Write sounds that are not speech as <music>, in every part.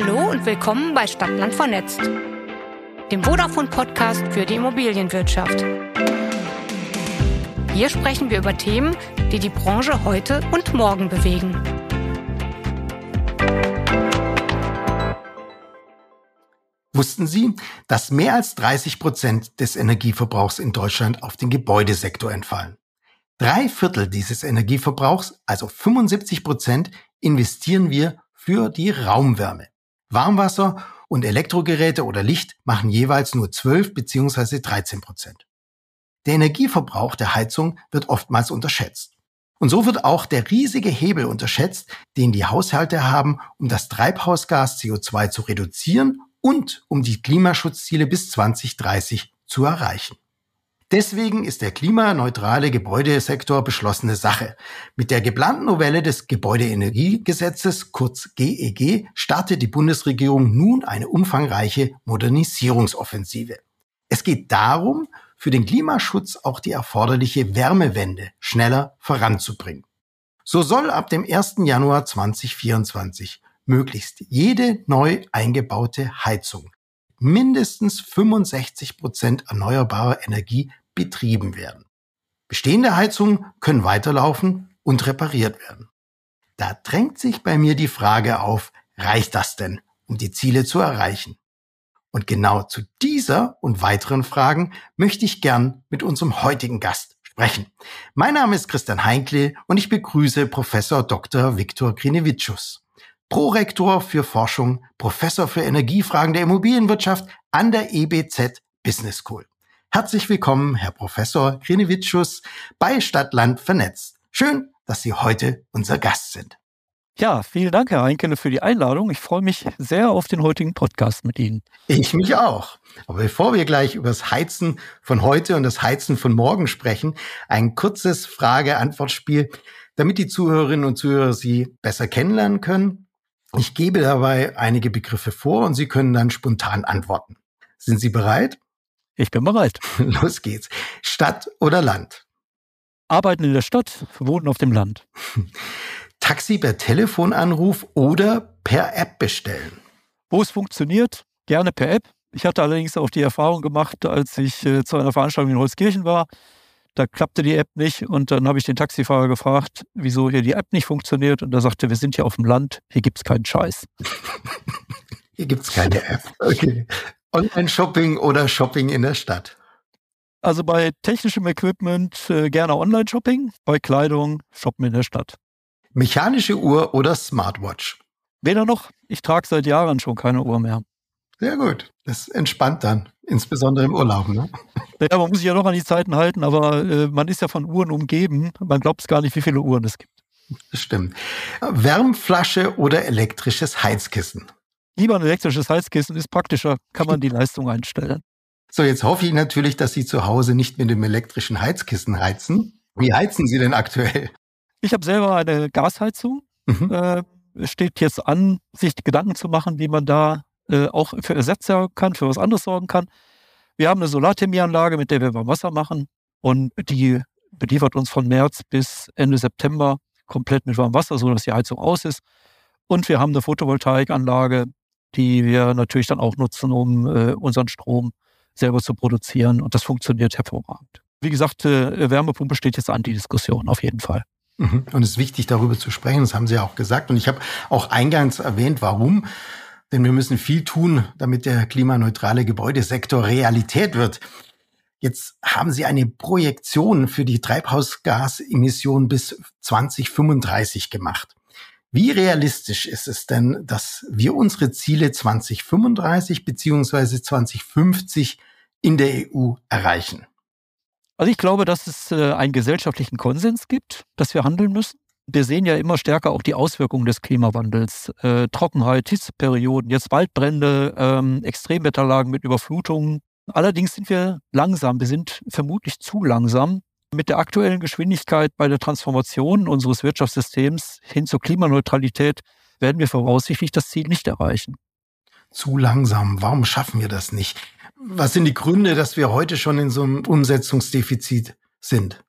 Hallo und willkommen bei Stadtland vernetzt, dem Vodafone-Podcast für die Immobilienwirtschaft. Hier sprechen wir über Themen, die die Branche heute und morgen bewegen. Wussten Sie, dass mehr als 30 Prozent des Energieverbrauchs in Deutschland auf den Gebäudesektor entfallen? Drei Viertel dieses Energieverbrauchs, also 75 Prozent, investieren wir für die Raumwärme. Warmwasser und Elektrogeräte oder Licht machen jeweils nur 12 bzw. 13 Prozent. Der Energieverbrauch der Heizung wird oftmals unterschätzt. Und so wird auch der riesige Hebel unterschätzt, den die Haushalte haben, um das Treibhausgas CO2 zu reduzieren und um die Klimaschutzziele bis 2030 zu erreichen. Deswegen ist der klimaneutrale Gebäudesektor beschlossene Sache. Mit der geplanten Novelle des Gebäudeenergiegesetzes, kurz GEG, e startet die Bundesregierung nun eine umfangreiche Modernisierungsoffensive. Es geht darum, für den Klimaschutz auch die erforderliche Wärmewende schneller voranzubringen. So soll ab dem 1. Januar 2024 möglichst jede neu eingebaute Heizung mindestens 65 Prozent erneuerbarer Energie betrieben werden. Bestehende Heizungen können weiterlaufen und repariert werden. Da drängt sich bei mir die Frage auf, reicht das denn, um die Ziele zu erreichen? Und genau zu dieser und weiteren Fragen möchte ich gern mit unserem heutigen Gast sprechen. Mein Name ist Christian Heinkle und ich begrüße Professor Dr. Viktor Grinevicius. Prorektor für Forschung, Professor für Energiefragen der Immobilienwirtschaft an der EBZ Business School. Herzlich willkommen, Herr Professor Grinevicius bei Stadtland vernetzt. Schön, dass Sie heute unser Gast sind. Ja, vielen Dank, Herr Heinkele, für die Einladung. Ich freue mich sehr auf den heutigen Podcast mit Ihnen. Ich mich auch. Aber bevor wir gleich über das Heizen von heute und das Heizen von morgen sprechen, ein kurzes Frage-Antwort-Spiel, damit die Zuhörerinnen und Zuhörer Sie besser kennenlernen können. Ich gebe dabei einige Begriffe vor und Sie können dann spontan antworten. Sind Sie bereit? Ich bin bereit. <laughs> Los geht's. Stadt oder Land? Arbeiten in der Stadt, wohnen auf dem Land. <laughs> Taxi per Telefonanruf oder per App bestellen? Wo es funktioniert, gerne per App. Ich hatte allerdings auch die Erfahrung gemacht, als ich äh, zu einer Veranstaltung in Holzkirchen war. Da klappte die App nicht und dann habe ich den Taxifahrer gefragt, wieso hier die App nicht funktioniert. Und er sagte, wir sind hier auf dem Land, hier gibt es keinen Scheiß. <laughs> hier gibt es keine App. Okay. Online-Shopping oder Shopping in der Stadt? Also bei technischem Equipment äh, gerne Online-Shopping, bei Kleidung shoppen in der Stadt. Mechanische Uhr oder Smartwatch? Weder noch. Ich trage seit Jahren schon keine Uhr mehr. Sehr gut. Das entspannt dann, insbesondere im Urlaub. Ne? Ja, man muss sich ja noch an die Zeiten halten, aber äh, man ist ja von Uhren umgeben. Man glaubt es gar nicht, wie viele Uhren es gibt. Das stimmt. Wärmflasche oder elektrisches Heizkissen? Lieber ein elektrisches Heizkissen ist praktischer, kann man die Leistung einstellen. So, jetzt hoffe ich natürlich, dass Sie zu Hause nicht mit dem elektrischen Heizkissen heizen. Wie heizen Sie denn aktuell? Ich habe selber eine Gasheizung. Mhm. Äh, steht jetzt an, sich Gedanken zu machen, wie man da äh, auch für Ersetzer kann, für was anderes sorgen kann. Wir haben eine Solarthermieanlage, mit der wir warm Wasser machen und die beliefert uns von März bis Ende September komplett mit warmem Wasser, sodass die Heizung aus ist. Und wir haben eine Photovoltaikanlage, die wir natürlich dann auch nutzen, um äh, unseren Strom selber zu produzieren. Und das funktioniert hervorragend. Wie gesagt, äh, Wärmepumpe steht jetzt an die Diskussion, auf jeden Fall. Mhm. Und es ist wichtig, darüber zu sprechen. Das haben Sie ja auch gesagt. Und ich habe auch eingangs erwähnt, warum. Denn wir müssen viel tun, damit der klimaneutrale Gebäudesektor Realität wird. Jetzt haben Sie eine Projektion für die Treibhausgasemissionen bis 2035 gemacht. Wie realistisch ist es denn, dass wir unsere Ziele 2035 beziehungsweise 2050 in der EU erreichen? Also ich glaube, dass es äh, einen gesellschaftlichen Konsens gibt, dass wir handeln müssen. Wir sehen ja immer stärker auch die Auswirkungen des Klimawandels. Äh, Trockenheit, Hitzeperioden, jetzt Waldbrände, ähm, Extremwetterlagen mit Überflutungen. Allerdings sind wir langsam. Wir sind vermutlich zu langsam. Mit der aktuellen Geschwindigkeit bei der Transformation unseres Wirtschaftssystems hin zur Klimaneutralität werden wir voraussichtlich das Ziel nicht erreichen. Zu langsam. Warum schaffen wir das nicht? Was sind die Gründe, dass wir heute schon in so einem Umsetzungsdefizit sind?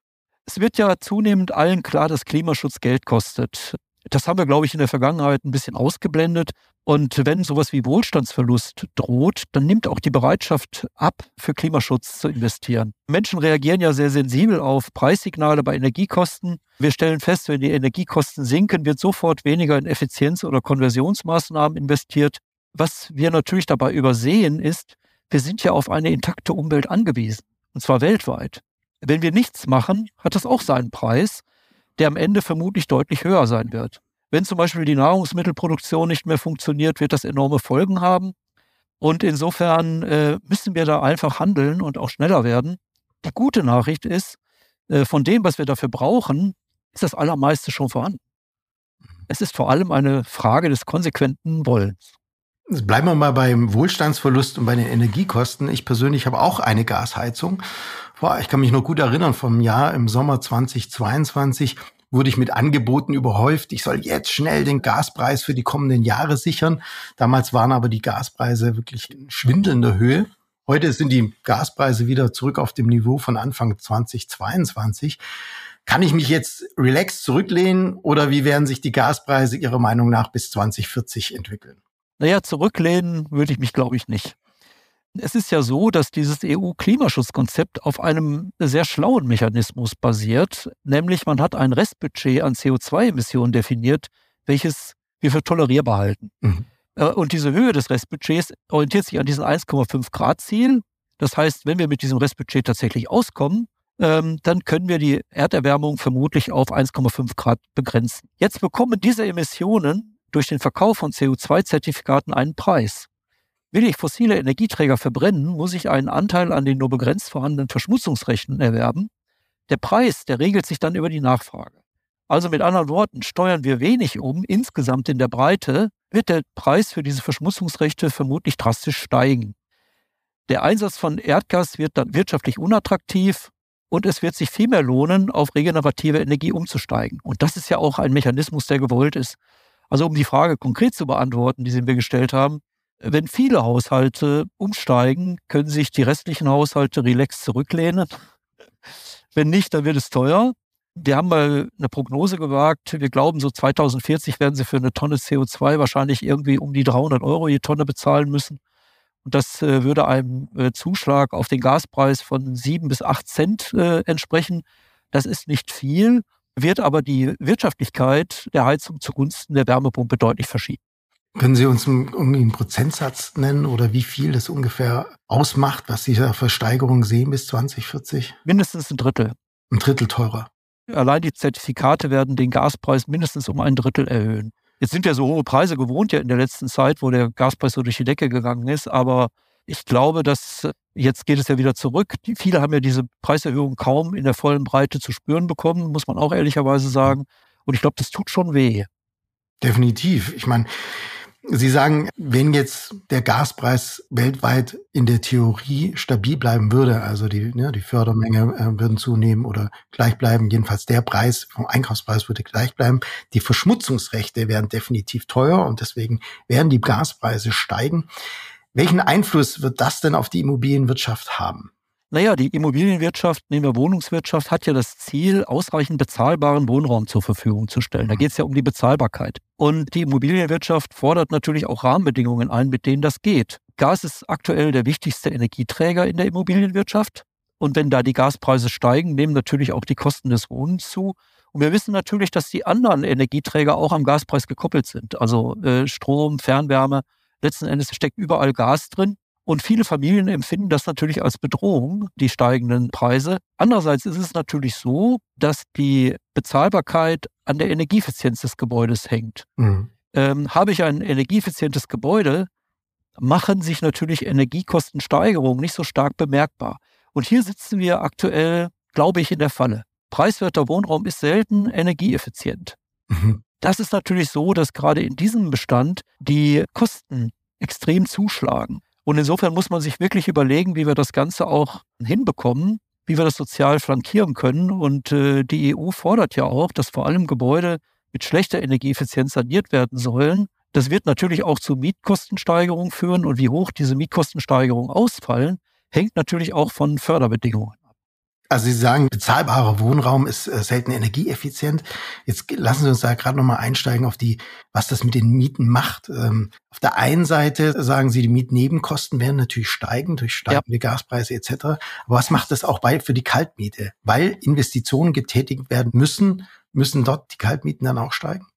Es wird ja zunehmend allen klar, dass Klimaschutz Geld kostet. Das haben wir, glaube ich, in der Vergangenheit ein bisschen ausgeblendet. Und wenn sowas wie Wohlstandsverlust droht, dann nimmt auch die Bereitschaft ab, für Klimaschutz zu investieren. Menschen reagieren ja sehr sensibel auf Preissignale bei Energiekosten. Wir stellen fest, wenn die Energiekosten sinken, wird sofort weniger in Effizienz- oder Konversionsmaßnahmen investiert. Was wir natürlich dabei übersehen, ist, wir sind ja auf eine intakte Umwelt angewiesen, und zwar weltweit. Wenn wir nichts machen, hat das auch seinen Preis, der am Ende vermutlich deutlich höher sein wird. Wenn zum Beispiel die Nahrungsmittelproduktion nicht mehr funktioniert, wird das enorme Folgen haben. Und insofern äh, müssen wir da einfach handeln und auch schneller werden. Die gute Nachricht ist, äh, von dem, was wir dafür brauchen, ist das Allermeiste schon vorhanden. Es ist vor allem eine Frage des konsequenten Wollens. Bleiben wir mal beim Wohlstandsverlust und bei den Energiekosten. Ich persönlich habe auch eine Gasheizung. Ich kann mich noch gut erinnern, vom Jahr im Sommer 2022 wurde ich mit Angeboten überhäuft. Ich soll jetzt schnell den Gaspreis für die kommenden Jahre sichern. Damals waren aber die Gaspreise wirklich in schwindelnder Höhe. Heute sind die Gaspreise wieder zurück auf dem Niveau von Anfang 2022. Kann ich mich jetzt relaxed zurücklehnen oder wie werden sich die Gaspreise Ihrer Meinung nach bis 2040 entwickeln? Naja, zurücklehnen würde ich mich, glaube ich, nicht. Es ist ja so, dass dieses EU-Klimaschutzkonzept auf einem sehr schlauen Mechanismus basiert, nämlich man hat ein Restbudget an CO2-Emissionen definiert, welches wir für tolerierbar halten. Mhm. Äh, und diese Höhe des Restbudgets orientiert sich an diesem 1,5 Grad Ziel. Das heißt, wenn wir mit diesem Restbudget tatsächlich auskommen, ähm, dann können wir die Erderwärmung vermutlich auf 1,5 Grad begrenzen. Jetzt bekommen diese Emissionen durch den Verkauf von CO2-Zertifikaten einen Preis. Will ich fossile Energieträger verbrennen, muss ich einen Anteil an den nur begrenzt vorhandenen Verschmutzungsrechten erwerben. Der Preis, der regelt sich dann über die Nachfrage. Also mit anderen Worten, steuern wir wenig um, insgesamt in der Breite, wird der Preis für diese Verschmutzungsrechte vermutlich drastisch steigen. Der Einsatz von Erdgas wird dann wirtschaftlich unattraktiv und es wird sich viel mehr lohnen, auf regenerative Energie umzusteigen. Und das ist ja auch ein Mechanismus, der gewollt ist. Also um die Frage konkret zu beantworten, die Sie mir gestellt haben, wenn viele Haushalte umsteigen, können sich die restlichen Haushalte relax zurücklehnen. Wenn nicht, dann wird es teuer. Wir haben mal eine Prognose gewagt. Wir glauben, so 2040 werden sie für eine Tonne CO2 wahrscheinlich irgendwie um die 300 Euro je Tonne bezahlen müssen. Und das äh, würde einem äh, Zuschlag auf den Gaspreis von sieben bis acht Cent äh, entsprechen. Das ist nicht viel, wird aber die Wirtschaftlichkeit der Heizung zugunsten der Wärmepumpe deutlich verschieben. Können Sie uns einen, einen Prozentsatz nennen oder wie viel das ungefähr ausmacht, was Sie da für Steigerungen sehen bis 2040? Mindestens ein Drittel. Ein Drittel teurer. Allein die Zertifikate werden den Gaspreis mindestens um ein Drittel erhöhen. Jetzt sind wir so hohe Preise gewohnt ja in der letzten Zeit, wo der Gaspreis so durch die Decke gegangen ist, aber ich glaube, dass jetzt geht es ja wieder zurück. Die, viele haben ja diese Preiserhöhung kaum in der vollen Breite zu spüren bekommen, muss man auch ehrlicherweise sagen. Und ich glaube, das tut schon weh. Definitiv. Ich meine, Sie sagen, wenn jetzt der Gaspreis weltweit in der Theorie stabil bleiben würde, also die, ne, die Fördermenge äh, würden zunehmen oder gleich bleiben, jedenfalls der Preis vom Einkaufspreis würde gleich bleiben, die Verschmutzungsrechte wären definitiv teuer und deswegen werden die Gaspreise steigen. Welchen Einfluss wird das denn auf die Immobilienwirtschaft haben? Naja, die Immobilienwirtschaft, nehmen wir Wohnungswirtschaft, hat ja das Ziel, ausreichend bezahlbaren Wohnraum zur Verfügung zu stellen. Da geht es ja um die Bezahlbarkeit. Und die Immobilienwirtschaft fordert natürlich auch Rahmenbedingungen ein, mit denen das geht. Gas ist aktuell der wichtigste Energieträger in der Immobilienwirtschaft. Und wenn da die Gaspreise steigen, nehmen natürlich auch die Kosten des Wohnens zu. Und wir wissen natürlich, dass die anderen Energieträger auch am Gaspreis gekoppelt sind. Also äh, Strom, Fernwärme. Letzten Endes steckt überall Gas drin. Und viele Familien empfinden das natürlich als Bedrohung, die steigenden Preise. Andererseits ist es natürlich so, dass die Bezahlbarkeit an der Energieeffizienz des Gebäudes hängt. Mhm. Ähm, habe ich ein energieeffizientes Gebäude, machen sich natürlich Energiekostensteigerungen nicht so stark bemerkbar. Und hier sitzen wir aktuell, glaube ich, in der Falle. Preiswerter Wohnraum ist selten energieeffizient. Mhm. Das ist natürlich so, dass gerade in diesem Bestand die Kosten extrem zuschlagen. Und insofern muss man sich wirklich überlegen, wie wir das Ganze auch hinbekommen, wie wir das sozial flankieren können. Und äh, die EU fordert ja auch, dass vor allem Gebäude mit schlechter Energieeffizienz saniert werden sollen. Das wird natürlich auch zu Mietkostensteigerungen führen. Und wie hoch diese Mietkostensteigerungen ausfallen, hängt natürlich auch von Förderbedingungen. Also Sie sagen, bezahlbarer Wohnraum ist äh, selten energieeffizient. Jetzt lassen Sie uns da gerade nochmal einsteigen auf die, was das mit den Mieten macht. Ähm, auf der einen Seite sagen Sie, die Mietnebenkosten werden natürlich steigen durch steigende ja. Gaspreise etc. Aber was macht das auch bei für die Kaltmiete? Weil Investitionen getätigt werden müssen, müssen dort die Kaltmieten dann auch steigen?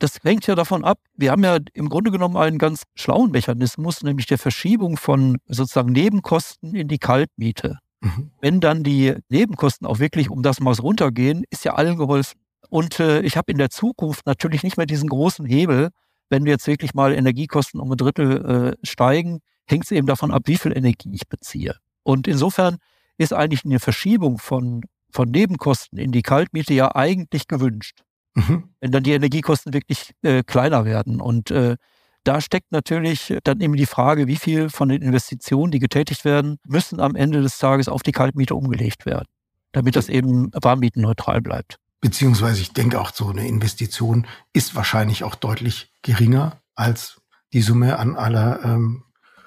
Das hängt ja davon ab. Wir haben ja im Grunde genommen einen ganz schlauen Mechanismus, nämlich der Verschiebung von sozusagen Nebenkosten in die Kaltmiete. Mhm. Wenn dann die Nebenkosten auch wirklich um das Maß runtergehen, ist ja allen geholfen. Und äh, ich habe in der Zukunft natürlich nicht mehr diesen großen Hebel, wenn wir jetzt wirklich mal Energiekosten um ein Drittel äh, steigen, hängt es eben davon ab, wie viel Energie ich beziehe. Und insofern ist eigentlich eine Verschiebung von, von Nebenkosten in die Kaltmiete ja eigentlich gewünscht. Mhm. Wenn dann die Energiekosten wirklich äh, kleiner werden. Und äh, da steckt natürlich dann eben die Frage, wie viel von den Investitionen, die getätigt werden, müssen am Ende des Tages auf die Kaltmiete umgelegt werden, damit das eben warmmietenneutral bleibt. Beziehungsweise ich denke auch so eine Investition ist wahrscheinlich auch deutlich geringer als die Summe an aller ähm,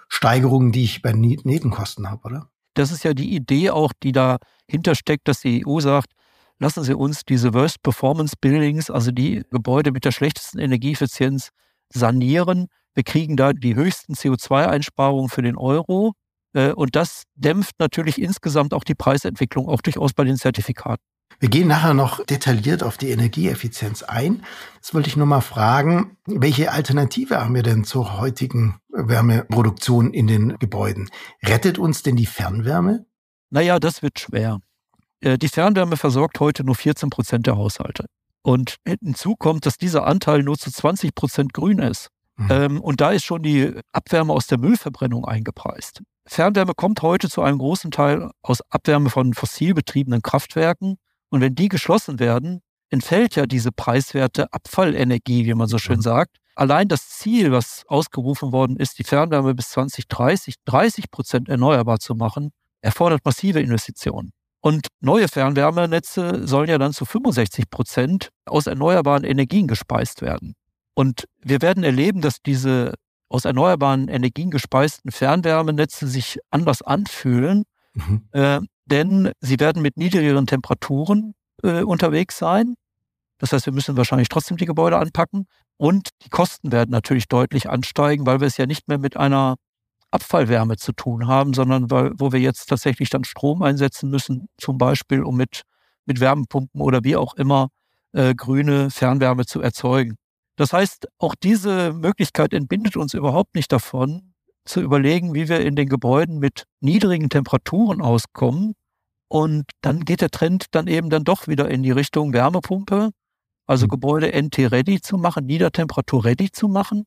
Steigerungen, die ich bei Nebenkosten habe, oder? Das ist ja die Idee auch, die dahinter steckt, dass die EU sagt, lassen Sie uns diese Worst Performance Buildings, also die Gebäude mit der schlechtesten Energieeffizienz, sanieren. Wir kriegen da die höchsten CO2-Einsparungen für den Euro. Äh, und das dämpft natürlich insgesamt auch die Preisentwicklung, auch durchaus bei den Zertifikaten. Wir gehen nachher noch detailliert auf die Energieeffizienz ein. Jetzt wollte ich nur mal fragen, welche Alternative haben wir denn zur heutigen Wärmeproduktion in den Gebäuden? Rettet uns denn die Fernwärme? Naja, das wird schwer. Äh, die Fernwärme versorgt heute nur 14 Prozent der Haushalte. Und hinzu kommt, dass dieser Anteil nur zu 20 Prozent grün ist. Mhm. Ähm, und da ist schon die Abwärme aus der Müllverbrennung eingepreist. Fernwärme kommt heute zu einem großen Teil aus Abwärme von fossil betriebenen Kraftwerken. Und wenn die geschlossen werden, entfällt ja diese preiswerte Abfallenergie, wie man so schön mhm. sagt. Allein das Ziel, was ausgerufen worden ist, die Fernwärme bis 2030 30 Prozent erneuerbar zu machen, erfordert massive Investitionen. Und neue Fernwärmenetze sollen ja dann zu 65 Prozent aus erneuerbaren Energien gespeist werden. Und wir werden erleben, dass diese aus erneuerbaren Energien gespeisten Fernwärmenetze sich anders anfühlen, mhm. äh, denn sie werden mit niedrigeren Temperaturen äh, unterwegs sein. Das heißt, wir müssen wahrscheinlich trotzdem die Gebäude anpacken und die Kosten werden natürlich deutlich ansteigen, weil wir es ja nicht mehr mit einer Abfallwärme zu tun haben, sondern weil, wo wir jetzt tatsächlich dann Strom einsetzen müssen, zum Beispiel, um mit, mit Wärmepumpen oder wie auch immer äh, grüne Fernwärme zu erzeugen. Das heißt, auch diese Möglichkeit entbindet uns überhaupt nicht davon, zu überlegen, wie wir in den Gebäuden mit niedrigen Temperaturen auskommen. Und dann geht der Trend dann eben dann doch wieder in die Richtung Wärmepumpe, also mhm. Gebäude NT-ready zu machen, Niedertemperatur-ready zu machen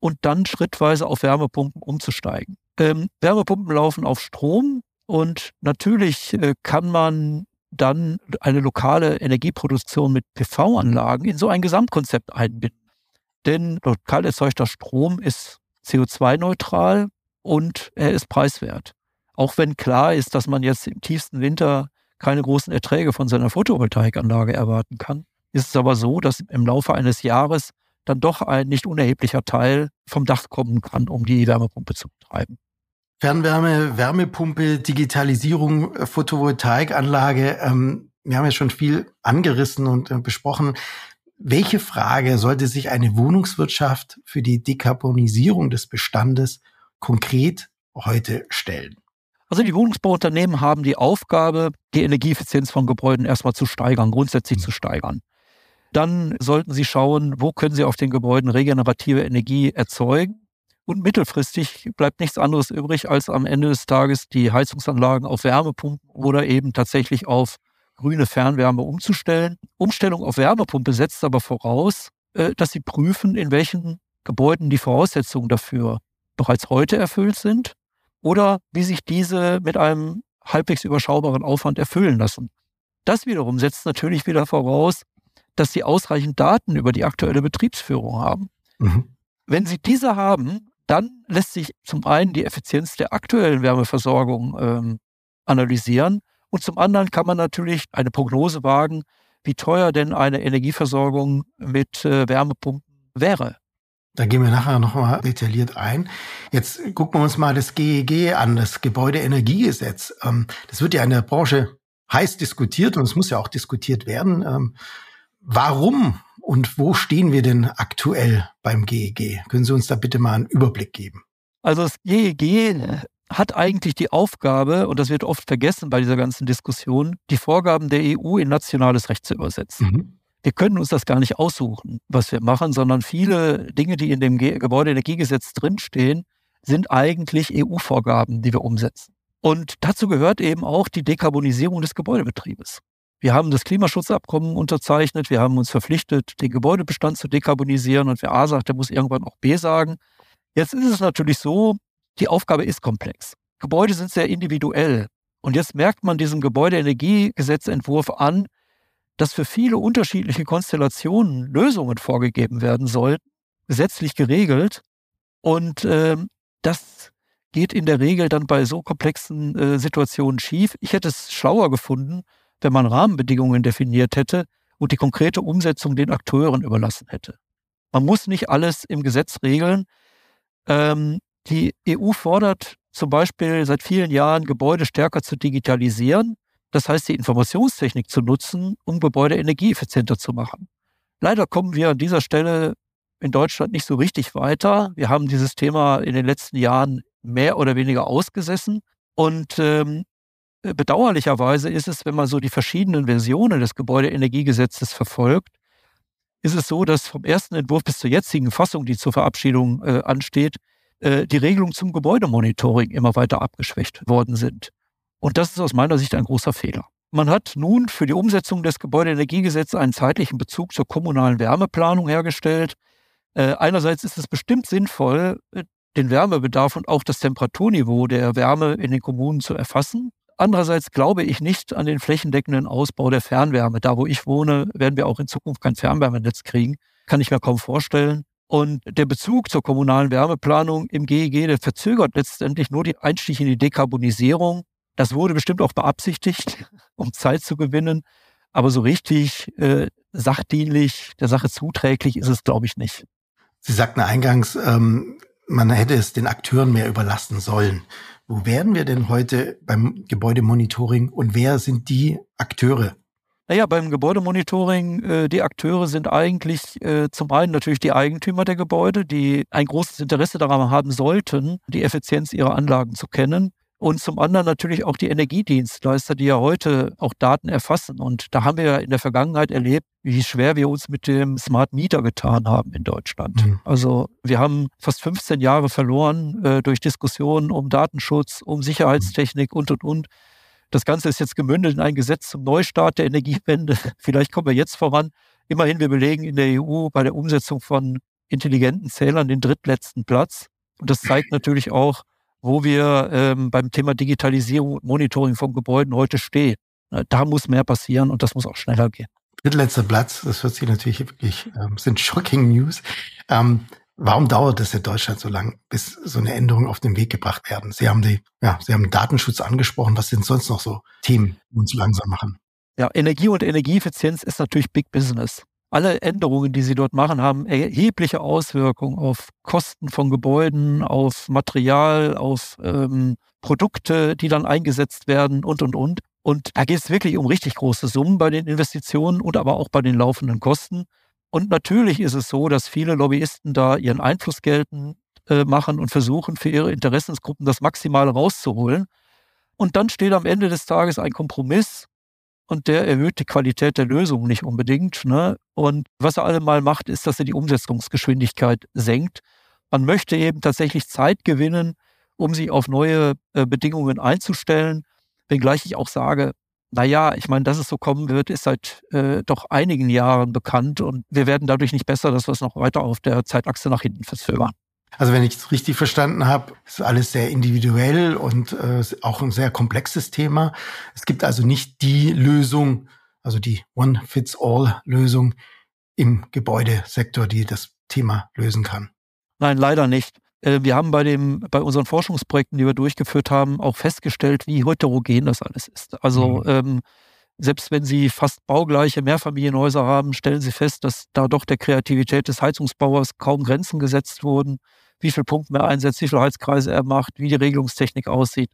und dann schrittweise auf Wärmepumpen umzusteigen. Ähm, Wärmepumpen laufen auf Strom und natürlich äh, kann man dann eine lokale Energieproduktion mit PV-Anlagen in so ein Gesamtkonzept einbinden. Denn lokal erzeugter Strom ist CO2-neutral und er ist preiswert. Auch wenn klar ist, dass man jetzt im tiefsten Winter keine großen Erträge von seiner Photovoltaikanlage erwarten kann, ist es aber so, dass im Laufe eines Jahres dann doch ein nicht unerheblicher Teil vom Dach kommen kann, um die Wärmepumpe zu betreiben. Fernwärme, Wärmepumpe, Digitalisierung, äh, Photovoltaikanlage. Ähm, wir haben ja schon viel angerissen und äh, besprochen. Welche Frage sollte sich eine Wohnungswirtschaft für die Dekarbonisierung des Bestandes konkret heute stellen? Also die Wohnungsbauunternehmen haben die Aufgabe, die Energieeffizienz von Gebäuden erstmal zu steigern, grundsätzlich mhm. zu steigern. Dann sollten Sie schauen, wo können Sie auf den Gebäuden regenerative Energie erzeugen. Und mittelfristig bleibt nichts anderes übrig, als am Ende des Tages die Heizungsanlagen auf Wärmepumpen oder eben tatsächlich auf grüne Fernwärme umzustellen. Umstellung auf Wärmepumpe setzt aber voraus, äh, dass Sie prüfen, in welchen Gebäuden die Voraussetzungen dafür bereits heute erfüllt sind oder wie sich diese mit einem halbwegs überschaubaren Aufwand erfüllen lassen. Das wiederum setzt natürlich wieder voraus, dass sie ausreichend Daten über die aktuelle Betriebsführung haben. Mhm. Wenn sie diese haben, dann lässt sich zum einen die Effizienz der aktuellen Wärmeversorgung ähm, analysieren und zum anderen kann man natürlich eine Prognose wagen, wie teuer denn eine Energieversorgung mit äh, Wärmepumpen wäre. Da gehen wir nachher nochmal detailliert ein. Jetzt gucken wir uns mal das GEG an, das Gebäudeenergiegesetz. Ähm, das wird ja in der Branche heiß diskutiert und es muss ja auch diskutiert werden. Warum und wo stehen wir denn aktuell beim GEG? E Können Sie uns da bitte mal einen Überblick geben? Also das GEG e hat eigentlich die Aufgabe, und das wird oft vergessen bei dieser ganzen Diskussion, die Vorgaben der EU in nationales Recht zu übersetzen. Mhm. Wir können uns das gar nicht aussuchen, was wir machen, sondern viele Dinge, die in dem Gebäudeenergiegesetz drinstehen, sind eigentlich EU-Vorgaben, die wir umsetzen. Und dazu gehört eben auch die Dekarbonisierung des Gebäudebetriebes. Wir haben das Klimaschutzabkommen unterzeichnet, wir haben uns verpflichtet, den Gebäudebestand zu dekarbonisieren und wer A sagt, der muss irgendwann auch B sagen. Jetzt ist es natürlich so, die Aufgabe ist komplex. Gebäude sind sehr individuell. Und jetzt merkt man diesem Gebäudeenergiegesetzentwurf an, dass für viele unterschiedliche Konstellationen Lösungen vorgegeben werden sollten, gesetzlich geregelt. Und äh, das geht in der Regel dann bei so komplexen äh, Situationen schief. Ich hätte es schlauer gefunden, wenn man Rahmenbedingungen definiert hätte und die konkrete Umsetzung den Akteuren überlassen hätte. Man muss nicht alles im Gesetz regeln. Ähm, die EU fordert zum Beispiel seit vielen Jahren, Gebäude stärker zu digitalisieren. Das heißt, die Informationstechnik zu nutzen, um Gebäude energieeffizienter zu machen. Leider kommen wir an dieser Stelle in Deutschland nicht so richtig weiter. Wir haben dieses Thema in den letzten Jahren mehr oder weniger ausgesessen. Und ähm, bedauerlicherweise ist es, wenn man so die verschiedenen Versionen des Gebäudeenergiegesetzes verfolgt, ist es so, dass vom ersten Entwurf bis zur jetzigen Fassung, die zur Verabschiedung äh, ansteht, äh, die Regelungen zum Gebäudemonitoring immer weiter abgeschwächt worden sind. Und das ist aus meiner Sicht ein großer Fehler. Man hat nun für die Umsetzung des Gebäudeenergiegesetzes einen zeitlichen Bezug zur kommunalen Wärmeplanung hergestellt. Äh, einerseits ist es bestimmt sinnvoll, äh, den Wärmebedarf und auch das Temperaturniveau der Wärme in den Kommunen zu erfassen. Andererseits glaube ich nicht an den flächendeckenden Ausbau der Fernwärme. Da, wo ich wohne, werden wir auch in Zukunft kein Fernwärmenetz kriegen. Kann ich mir kaum vorstellen. Und der Bezug zur kommunalen Wärmeplanung im GEG, der verzögert letztendlich nur den Einstieg in die Dekarbonisierung. Das wurde bestimmt auch beabsichtigt, <laughs> um Zeit zu gewinnen. Aber so richtig äh, sachdienlich, der Sache zuträglich ist es, glaube ich, nicht. Sie sagten eingangs, ähm, man hätte es den Akteuren mehr überlassen sollen. Wo wären wir denn heute beim Gebäudemonitoring und wer sind die Akteure? Naja, beim Gebäudemonitoring, äh, die Akteure sind eigentlich äh, zum einen natürlich die Eigentümer der Gebäude, die ein großes Interesse daran haben sollten, die Effizienz ihrer Anlagen zu kennen. Und zum anderen natürlich auch die Energiedienstleister, die ja heute auch Daten erfassen. Und da haben wir ja in der Vergangenheit erlebt, wie schwer wir uns mit dem Smart Meter getan haben in Deutschland. Mhm. Also wir haben fast 15 Jahre verloren äh, durch Diskussionen um Datenschutz, um Sicherheitstechnik und, und, und. Das Ganze ist jetzt gemündet in ein Gesetz zum Neustart der Energiewende. <laughs> Vielleicht kommen wir jetzt voran. Immerhin, wir belegen in der EU bei der Umsetzung von intelligenten Zählern den drittletzten Platz. Und das zeigt natürlich auch, wo wir ähm, beim Thema Digitalisierung und Monitoring von Gebäuden heute stehen. Da muss mehr passieren und das muss auch schneller gehen. Drittletzter Platz, das hört sich natürlich wirklich, ähm, sind shocking News. Ähm, warum dauert es in Deutschland so lang, bis so eine Änderung auf den Weg gebracht werden? Sie haben die, ja, Sie haben Datenschutz angesprochen. Was sind sonst noch so Themen, die uns langsam machen? Ja, Energie und Energieeffizienz ist natürlich Big Business alle Änderungen, die sie dort machen, haben erhebliche Auswirkungen auf Kosten von Gebäuden, auf Material, auf ähm, Produkte, die dann eingesetzt werden und, und, und. Und da geht es wirklich um richtig große Summen bei den Investitionen und aber auch bei den laufenden Kosten. Und natürlich ist es so, dass viele Lobbyisten da ihren Einfluss geltend äh, machen und versuchen, für ihre Interessensgruppen das Maximale rauszuholen. Und dann steht am Ende des Tages ein Kompromiss, und der erhöht die Qualität der Lösung nicht unbedingt. Ne? Und was er allemal macht, ist, dass er die Umsetzungsgeschwindigkeit senkt. Man möchte eben tatsächlich Zeit gewinnen, um sich auf neue äh, Bedingungen einzustellen. Wenngleich ich auch sage, na ja, ich meine, dass es so kommen wird, ist seit äh, doch einigen Jahren bekannt und wir werden dadurch nicht besser, dass wir es noch weiter auf der Zeitachse nach hinten verzögern. Also wenn ich es richtig verstanden habe, ist alles sehr individuell und äh, auch ein sehr komplexes Thema. Es gibt also nicht die Lösung, also die One-Fits-All-Lösung im Gebäudesektor, die das Thema lösen kann. Nein, leider nicht. Äh, wir haben bei, dem, bei unseren Forschungsprojekten, die wir durchgeführt haben, auch festgestellt, wie heterogen das alles ist. Also mhm. ähm, selbst wenn Sie fast baugleiche Mehrfamilienhäuser haben, stellen Sie fest, dass da doch der Kreativität des Heizungsbauers kaum Grenzen gesetzt wurden wie viel Pumpen er einsetzt, wie viele Heizkreise er macht, wie die Regelungstechnik aussieht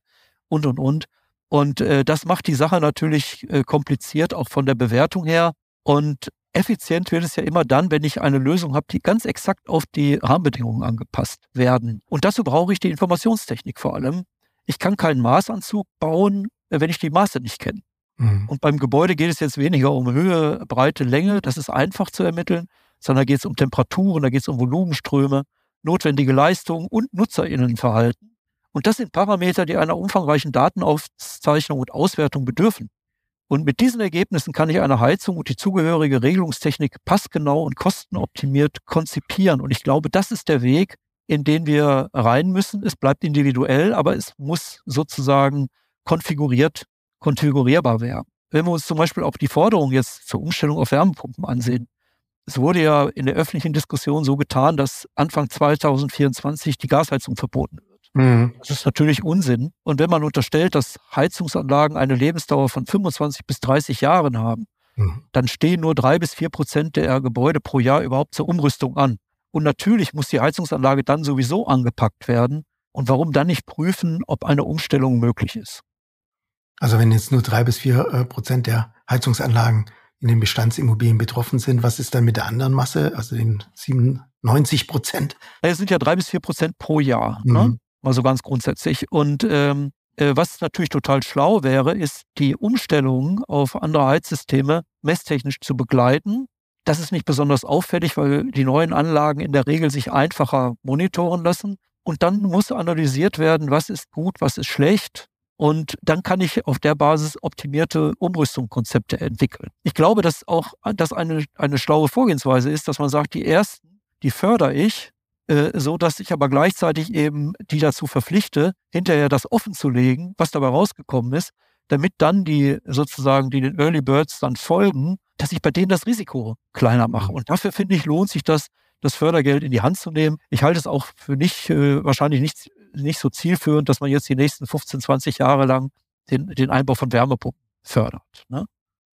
und, und, und. Und äh, das macht die Sache natürlich äh, kompliziert, auch von der Bewertung her. Und effizient wird es ja immer dann, wenn ich eine Lösung habe, die ganz exakt auf die Rahmenbedingungen angepasst werden. Und dazu brauche ich die Informationstechnik vor allem. Ich kann keinen Maßanzug bauen, äh, wenn ich die Maße nicht kenne. Mhm. Und beim Gebäude geht es jetzt weniger um Höhe, Breite, Länge, das ist einfach zu ermitteln, sondern geht es um Temperaturen, da geht es um Volumenströme, notwendige Leistung und Nutzerinnenverhalten. Und das sind Parameter, die einer umfangreichen Datenaufzeichnung und Auswertung bedürfen. Und mit diesen Ergebnissen kann ich eine Heizung und die zugehörige Regelungstechnik passgenau und kostenoptimiert konzipieren. Und ich glaube, das ist der Weg, in den wir rein müssen. Es bleibt individuell, aber es muss sozusagen konfiguriert konfigurierbar wäre. Wenn wir uns zum Beispiel auch die Forderung jetzt zur Umstellung auf Wärmepumpen ansehen, es wurde ja in der öffentlichen Diskussion so getan, dass Anfang 2024 die Gasheizung verboten wird. Mhm. Das ist natürlich Unsinn. Und wenn man unterstellt, dass Heizungsanlagen eine Lebensdauer von 25 bis 30 Jahren haben, mhm. dann stehen nur drei bis vier Prozent der Gebäude pro Jahr überhaupt zur Umrüstung an. Und natürlich muss die Heizungsanlage dann sowieso angepackt werden. Und warum dann nicht prüfen, ob eine Umstellung möglich ist? Also wenn jetzt nur drei bis vier äh, Prozent der Heizungsanlagen in den Bestandsimmobilien betroffen sind, was ist dann mit der anderen Masse, also den 97 Prozent? Es sind ja drei bis vier Prozent pro Jahr, ne? mhm. ne? also ganz grundsätzlich. Und ähm, äh, was natürlich total schlau wäre, ist die Umstellung auf andere Heizsysteme messtechnisch zu begleiten. Das ist nicht besonders auffällig, weil die neuen Anlagen in der Regel sich einfacher monitoren lassen. Und dann muss analysiert werden, was ist gut, was ist schlecht, und dann kann ich auf der Basis optimierte Umrüstungskonzepte entwickeln. Ich glaube, dass auch das eine, eine schlaue Vorgehensweise ist, dass man sagt, die ersten, die fördere ich, äh, so dass ich aber gleichzeitig eben die dazu verpflichte, hinterher das offen zu legen, was dabei rausgekommen ist, damit dann die sozusagen, die den Early Birds dann folgen, dass ich bei denen das Risiko kleiner mache. Und dafür finde ich, lohnt sich das, das Fördergeld in die Hand zu nehmen. Ich halte es auch für nicht, äh, wahrscheinlich nicht nicht so zielführend, dass man jetzt die nächsten 15, 20 Jahre lang den, den Einbau von Wärmepumpen fördert. Ne?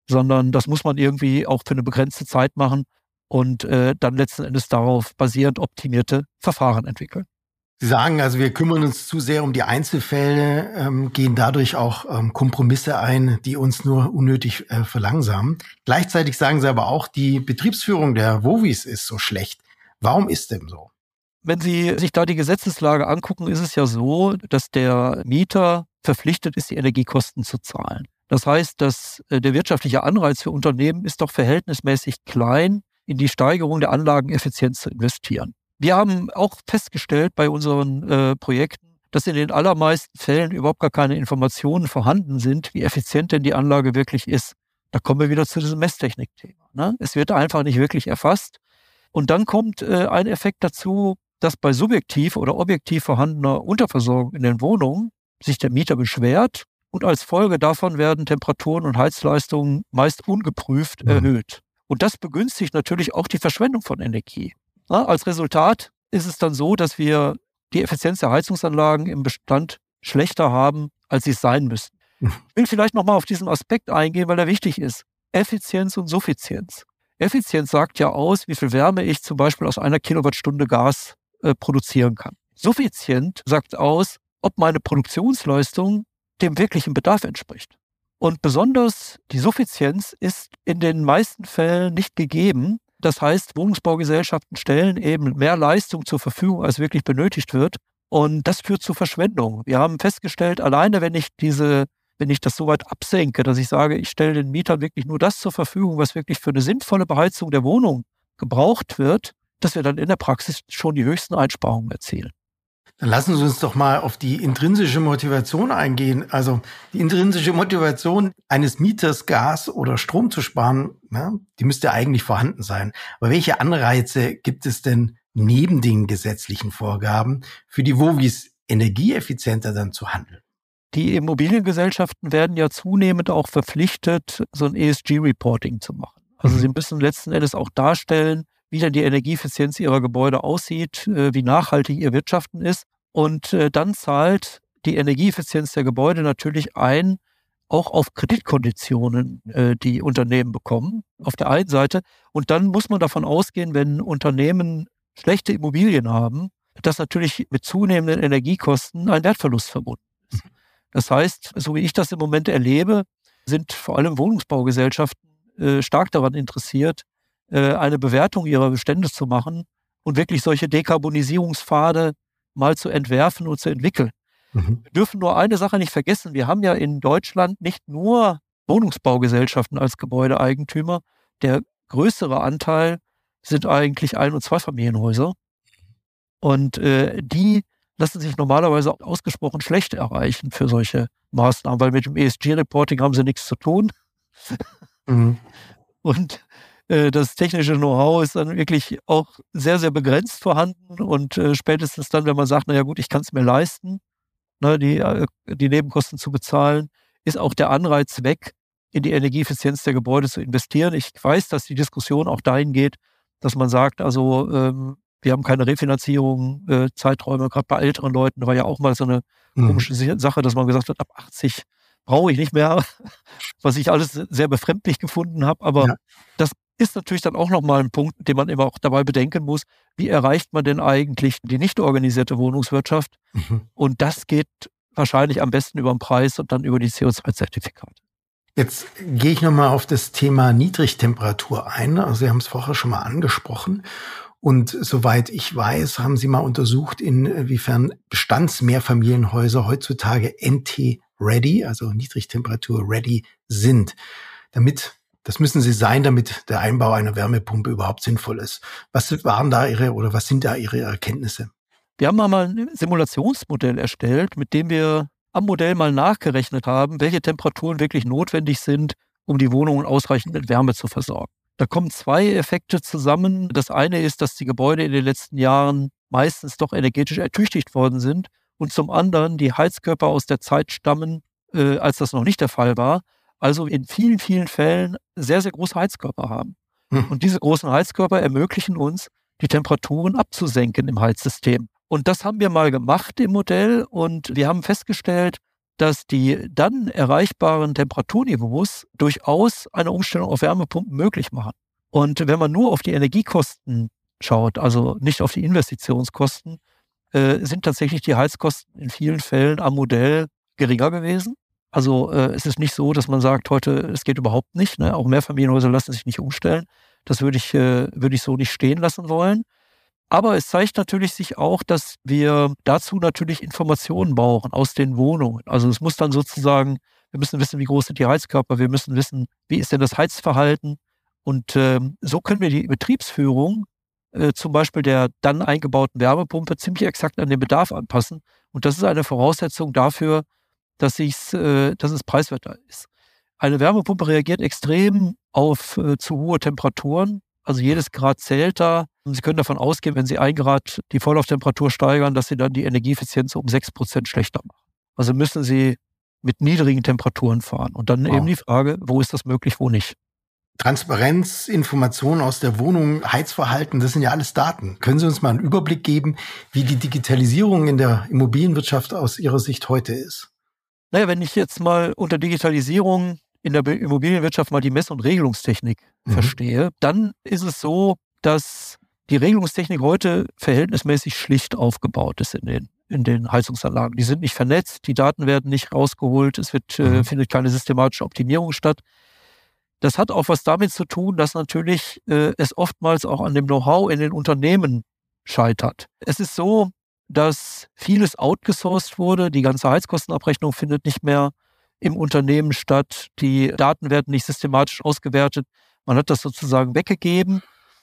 Sondern das muss man irgendwie auch für eine begrenzte Zeit machen und äh, dann letzten Endes darauf basierend optimierte Verfahren entwickeln. Sie sagen also, wir kümmern uns zu sehr um die Einzelfälle, ähm, gehen dadurch auch ähm, Kompromisse ein, die uns nur unnötig äh, verlangsamen. Gleichzeitig sagen Sie aber auch, die Betriebsführung der Wovis ist so schlecht. Warum ist dem so? Wenn Sie sich da die Gesetzeslage angucken, ist es ja so, dass der Mieter verpflichtet ist, die Energiekosten zu zahlen. Das heißt, dass äh, der wirtschaftliche Anreiz für Unternehmen ist doch verhältnismäßig klein, in die Steigerung der Anlageneffizienz zu investieren. Wir haben auch festgestellt bei unseren äh, Projekten, dass in den allermeisten Fällen überhaupt gar keine Informationen vorhanden sind, wie effizient denn die Anlage wirklich ist. Da kommen wir wieder zu diesem Messtechnik-Thema. Ne? Es wird einfach nicht wirklich erfasst. Und dann kommt äh, ein Effekt dazu, dass bei subjektiv oder objektiv vorhandener Unterversorgung in den Wohnungen sich der Mieter beschwert und als Folge davon werden Temperaturen und Heizleistungen meist ungeprüft mhm. erhöht. Und das begünstigt natürlich auch die Verschwendung von Energie. Na, als Resultat ist es dann so, dass wir die Effizienz der Heizungsanlagen im Bestand schlechter haben, als sie es sein müssen. Mhm. Ich will vielleicht nochmal auf diesen Aspekt eingehen, weil er wichtig ist. Effizienz und Suffizienz. Effizienz sagt ja aus, wie viel Wärme ich zum Beispiel aus einer Kilowattstunde Gas äh, produzieren kann. Suffizient sagt aus, ob meine Produktionsleistung dem wirklichen Bedarf entspricht. Und besonders die Suffizienz ist in den meisten Fällen nicht gegeben. Das heißt, Wohnungsbaugesellschaften stellen eben mehr Leistung zur Verfügung, als wirklich benötigt wird. Und das führt zu Verschwendung. Wir haben festgestellt, alleine wenn ich diese, wenn ich das so weit absenke, dass ich sage, ich stelle den Mietern wirklich nur das zur Verfügung, was wirklich für eine sinnvolle Beheizung der Wohnung gebraucht wird, dass wir dann in der Praxis schon die höchsten Einsparungen erzielen. Dann lassen Sie uns doch mal auf die intrinsische Motivation eingehen. Also die intrinsische Motivation eines Mieters, Gas oder Strom zu sparen, ne, die müsste eigentlich vorhanden sein. Aber welche Anreize gibt es denn neben den gesetzlichen Vorgaben für die Wovis energieeffizienter dann zu handeln? Die Immobiliengesellschaften werden ja zunehmend auch verpflichtet, so ein ESG-Reporting zu machen. Also mhm. sie müssen letzten Endes auch darstellen, wie denn die Energieeffizienz ihrer Gebäude aussieht, äh, wie nachhaltig ihr Wirtschaften ist. Und äh, dann zahlt die Energieeffizienz der Gebäude natürlich ein, auch auf Kreditkonditionen, äh, die Unternehmen bekommen, auf der einen Seite. Und dann muss man davon ausgehen, wenn Unternehmen schlechte Immobilien haben, dass natürlich mit zunehmenden Energiekosten ein Wertverlust verbunden ist. Das heißt, so wie ich das im Moment erlebe, sind vor allem Wohnungsbaugesellschaften stark daran interessiert, äh, eine Bewertung ihrer Bestände zu machen und wirklich solche Dekarbonisierungspfade mal zu entwerfen und zu entwickeln. Mhm. Wir dürfen nur eine Sache nicht vergessen. Wir haben ja in Deutschland nicht nur Wohnungsbaugesellschaften als Gebäudeeigentümer. Der größere Anteil sind eigentlich Ein- und Zweifamilienhäuser. Und äh, die lassen sich normalerweise ausgesprochen schlecht erreichen für solche Maßnahmen, weil mit dem ESG-Reporting haben sie nichts zu tun. Mhm. Und das technische Know-how ist dann wirklich auch sehr, sehr begrenzt vorhanden. Und äh, spätestens dann, wenn man sagt, naja gut, ich kann es mir leisten, ne, die, äh, die Nebenkosten zu bezahlen, ist auch der Anreiz weg, in die Energieeffizienz der Gebäude zu investieren. Ich weiß, dass die Diskussion auch dahin geht, dass man sagt, also ähm, wir haben keine Refinanzierung, äh, Zeiträume, gerade bei älteren Leuten, war ja auch mal so eine mhm. komische Sache, dass man gesagt hat, ab 80 brauche ich nicht mehr, <laughs> was ich alles sehr befremdlich gefunden habe. Aber ja. das ist natürlich dann auch nochmal ein Punkt, den man immer auch dabei bedenken muss. Wie erreicht man denn eigentlich die nicht organisierte Wohnungswirtschaft? Mhm. Und das geht wahrscheinlich am besten über den Preis und dann über die CO2-Zertifikate. Jetzt gehe ich nochmal auf das Thema Niedrigtemperatur ein. Also Sie haben es vorher schon mal angesprochen. Und soweit ich weiß, haben Sie mal untersucht, inwiefern Bestandsmehrfamilienhäuser heutzutage NT-ready, also Niedrigtemperatur-ready sind. Damit das müssen sie sein, damit der Einbau einer Wärmepumpe überhaupt sinnvoll ist. Was waren da Ihre oder was sind da Ihre Erkenntnisse? Wir haben mal ein Simulationsmodell erstellt, mit dem wir am Modell mal nachgerechnet haben, welche Temperaturen wirklich notwendig sind, um die Wohnungen ausreichend mit Wärme zu versorgen. Da kommen zwei Effekte zusammen. Das eine ist, dass die Gebäude in den letzten Jahren meistens doch energetisch ertüchtigt worden sind und zum anderen die Heizkörper aus der Zeit stammen, äh, als das noch nicht der Fall war, also in vielen, vielen Fällen sehr, sehr große Heizkörper haben. Hm. Und diese großen Heizkörper ermöglichen uns, die Temperaturen abzusenken im Heizsystem. Und das haben wir mal gemacht im Modell und wir haben festgestellt, dass die dann erreichbaren Temperaturniveaus durchaus eine Umstellung auf Wärmepumpen möglich machen. Und wenn man nur auf die Energiekosten schaut, also nicht auf die Investitionskosten, äh, sind tatsächlich die Heizkosten in vielen Fällen am Modell geringer gewesen. Also äh, es ist nicht so, dass man sagt, heute, es geht überhaupt nicht. Ne? Auch Mehrfamilienhäuser lassen sich nicht umstellen. Das würde ich, äh, würde ich so nicht stehen lassen wollen. Aber es zeigt natürlich sich auch, dass wir dazu natürlich Informationen brauchen aus den Wohnungen. Also es muss dann sozusagen, wir müssen wissen, wie groß sind die Heizkörper, wir müssen wissen, wie ist denn das Heizverhalten. Und äh, so können wir die Betriebsführung äh, zum Beispiel der dann eingebauten Wärmepumpe ziemlich exakt an den Bedarf anpassen. Und das ist eine Voraussetzung dafür, dass, äh, dass es preiswerter ist. Eine Wärmepumpe reagiert extrem auf äh, zu hohe Temperaturen. Also jedes Grad zählt da. Und Sie können davon ausgehen, wenn Sie ein Grad die Vorlauftemperatur steigern, dass Sie dann die Energieeffizienz um sechs Prozent schlechter machen. Also müssen Sie mit niedrigen Temperaturen fahren. Und dann wow. eben die Frage, wo ist das möglich, wo nicht. Transparenz, Informationen aus der Wohnung, Heizverhalten, das sind ja alles Daten. Können Sie uns mal einen Überblick geben, wie die Digitalisierung in der Immobilienwirtschaft aus Ihrer Sicht heute ist? Naja, wenn ich jetzt mal unter Digitalisierung in der Immobilienwirtschaft mal die Mess- und Regelungstechnik mhm. verstehe, dann ist es so, dass die Regelungstechnik heute verhältnismäßig schlicht aufgebaut ist in den, in den Heizungsanlagen. Die sind nicht vernetzt, die Daten werden nicht rausgeholt, es wird, äh, mhm. äh, findet keine systematische Optimierung statt. Das hat auch was damit zu tun, dass natürlich äh, es oftmals auch an dem Know-how in den Unternehmen scheitert. Es ist so, dass vieles outgesourced wurde. Die ganze Heizkostenabrechnung findet nicht mehr im Unternehmen statt. Die Daten werden nicht systematisch ausgewertet. Man hat das sozusagen weggegeben.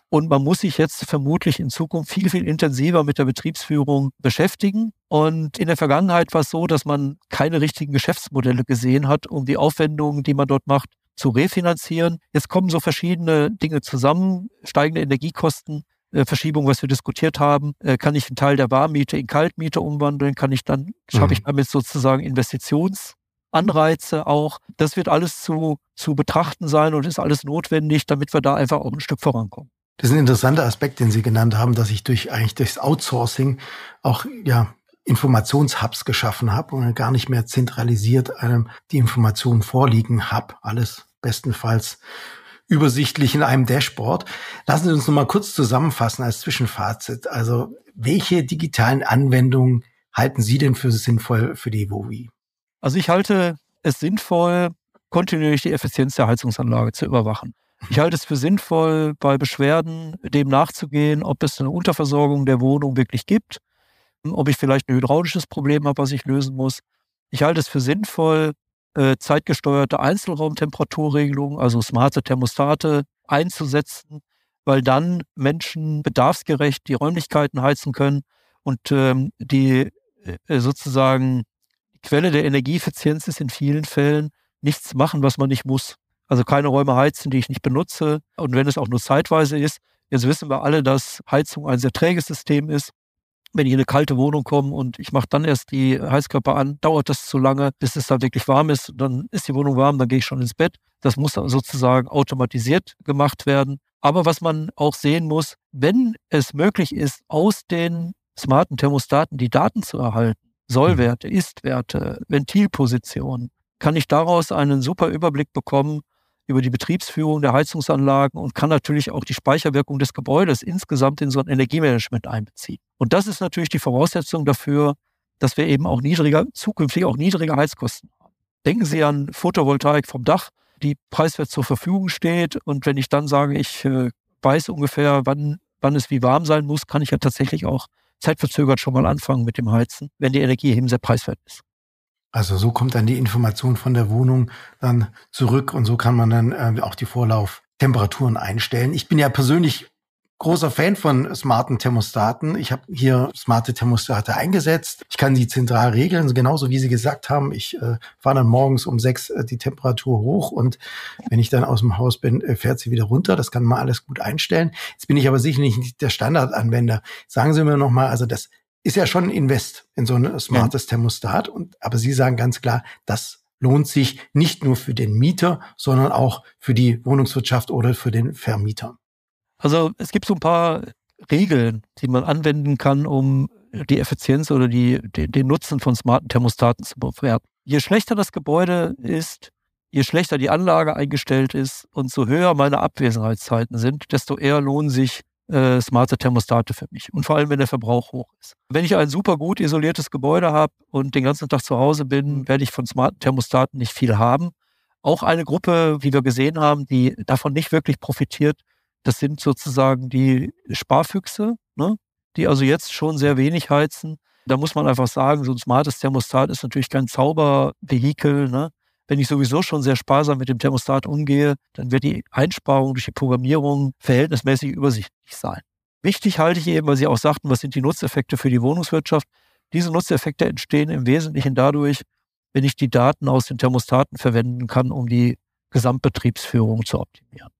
Und man muss sich jetzt vermutlich in Zukunft viel, viel intensiver mit der Betriebsführung beschäftigen. Und in der Vergangenheit war es so, dass man keine richtigen Geschäftsmodelle gesehen hat, um die Aufwendungen, die man dort macht, zu refinanzieren. Jetzt kommen so verschiedene Dinge zusammen, steigende Energiekosten, Verschiebung, was wir diskutiert haben, äh, kann ich einen Teil der Warmmiete in Kaltmiete umwandeln, kann ich dann, schaffe ich mhm. damit sozusagen Investitionsanreize auch. Das wird alles zu, zu betrachten sein und ist alles notwendig, damit wir da einfach auch ein Stück vorankommen. Das ist ein interessanter Aspekt, den Sie genannt haben, dass ich durch eigentlich durchs Outsourcing auch ja Informationshubs geschaffen habe und gar nicht mehr zentralisiert einem die Informationen vorliegen habe. Alles bestenfalls übersichtlich in einem Dashboard. Lassen Sie uns noch mal kurz zusammenfassen als Zwischenfazit. Also welche digitalen Anwendungen halten Sie denn für sinnvoll für die WOWI? Also ich halte es sinnvoll, kontinuierlich die Effizienz der Heizungsanlage zu überwachen. Ich halte es für sinnvoll, bei Beschwerden dem nachzugehen, ob es eine Unterversorgung der Wohnung wirklich gibt, ob ich vielleicht ein hydraulisches Problem habe, was ich lösen muss. Ich halte es für sinnvoll, äh, zeitgesteuerte Einzelraumtemperaturregelungen, also smarte Thermostate einzusetzen, weil dann Menschen bedarfsgerecht die Räumlichkeiten heizen können und ähm, die äh, sozusagen Quelle der Energieeffizienz ist in vielen Fällen nichts machen, was man nicht muss. Also keine Räume heizen, die ich nicht benutze. Und wenn es auch nur zeitweise ist, jetzt wissen wir alle, dass Heizung ein sehr träges System ist. Wenn ich in eine kalte Wohnung komme und ich mache dann erst die Heizkörper an, dauert das zu lange, bis es dann wirklich warm ist. Dann ist die Wohnung warm, dann gehe ich schon ins Bett. Das muss dann sozusagen automatisiert gemacht werden. Aber was man auch sehen muss, wenn es möglich ist, aus den smarten Thermostaten die Daten zu erhalten, Sollwerte, Istwerte, Ventilpositionen, kann ich daraus einen super Überblick bekommen über die Betriebsführung der Heizungsanlagen und kann natürlich auch die Speicherwirkung des Gebäudes insgesamt in so ein Energiemanagement einbeziehen. Und das ist natürlich die Voraussetzung dafür, dass wir eben auch niedriger, zukünftig auch niedrige Heizkosten haben. Denken Sie an Photovoltaik vom Dach, die preiswert zur Verfügung steht. Und wenn ich dann sage, ich äh, weiß ungefähr, wann, wann es wie warm sein muss, kann ich ja tatsächlich auch zeitverzögert schon mal anfangen mit dem Heizen, wenn die Energie eben sehr preiswert ist. Also so kommt dann die Information von der Wohnung dann zurück und so kann man dann äh, auch die Vorlauftemperaturen einstellen. Ich bin ja persönlich großer Fan von smarten Thermostaten. Ich habe hier smarte Thermostate eingesetzt. Ich kann die zentral regeln, genauso wie Sie gesagt haben. Ich äh, fahre dann morgens um sechs äh, die Temperatur hoch und wenn ich dann aus dem Haus bin, äh, fährt sie wieder runter. Das kann man alles gut einstellen. Jetzt bin ich aber sicherlich nicht der Standardanwender. Sagen Sie mir nochmal, also das ist ja schon ein Invest in so ein smartes ja. Thermostat. Und, aber Sie sagen ganz klar, das lohnt sich nicht nur für den Mieter, sondern auch für die Wohnungswirtschaft oder für den Vermieter. Also es gibt so ein paar Regeln, die man anwenden kann, um die Effizienz oder die, die, den Nutzen von smarten Thermostaten zu bewerten. Je schlechter das Gebäude ist, je schlechter die Anlage eingestellt ist und so höher meine Abwesenheitszeiten sind, desto eher lohnen sich äh, smarte Thermostate für mich. Und vor allem, wenn der Verbrauch hoch ist. Wenn ich ein super gut isoliertes Gebäude habe und den ganzen Tag zu Hause bin, mhm. werde ich von smarten Thermostaten nicht viel haben. Auch eine Gruppe, wie wir gesehen haben, die davon nicht wirklich profitiert, das sind sozusagen die Sparfüchse, ne? die also jetzt schon sehr wenig heizen. Da muss man einfach sagen, so ein smartes Thermostat ist natürlich kein Zaubervehikel. Ne? Wenn ich sowieso schon sehr sparsam mit dem Thermostat umgehe, dann wird die Einsparung durch die Programmierung verhältnismäßig übersichtlich sein. Wichtig halte ich eben, weil Sie auch sagten, was sind die Nutzeffekte für die Wohnungswirtschaft? Diese Nutzeffekte entstehen im Wesentlichen dadurch, wenn ich die Daten aus den Thermostaten verwenden kann, um die Gesamtbetriebsführung zu optimieren.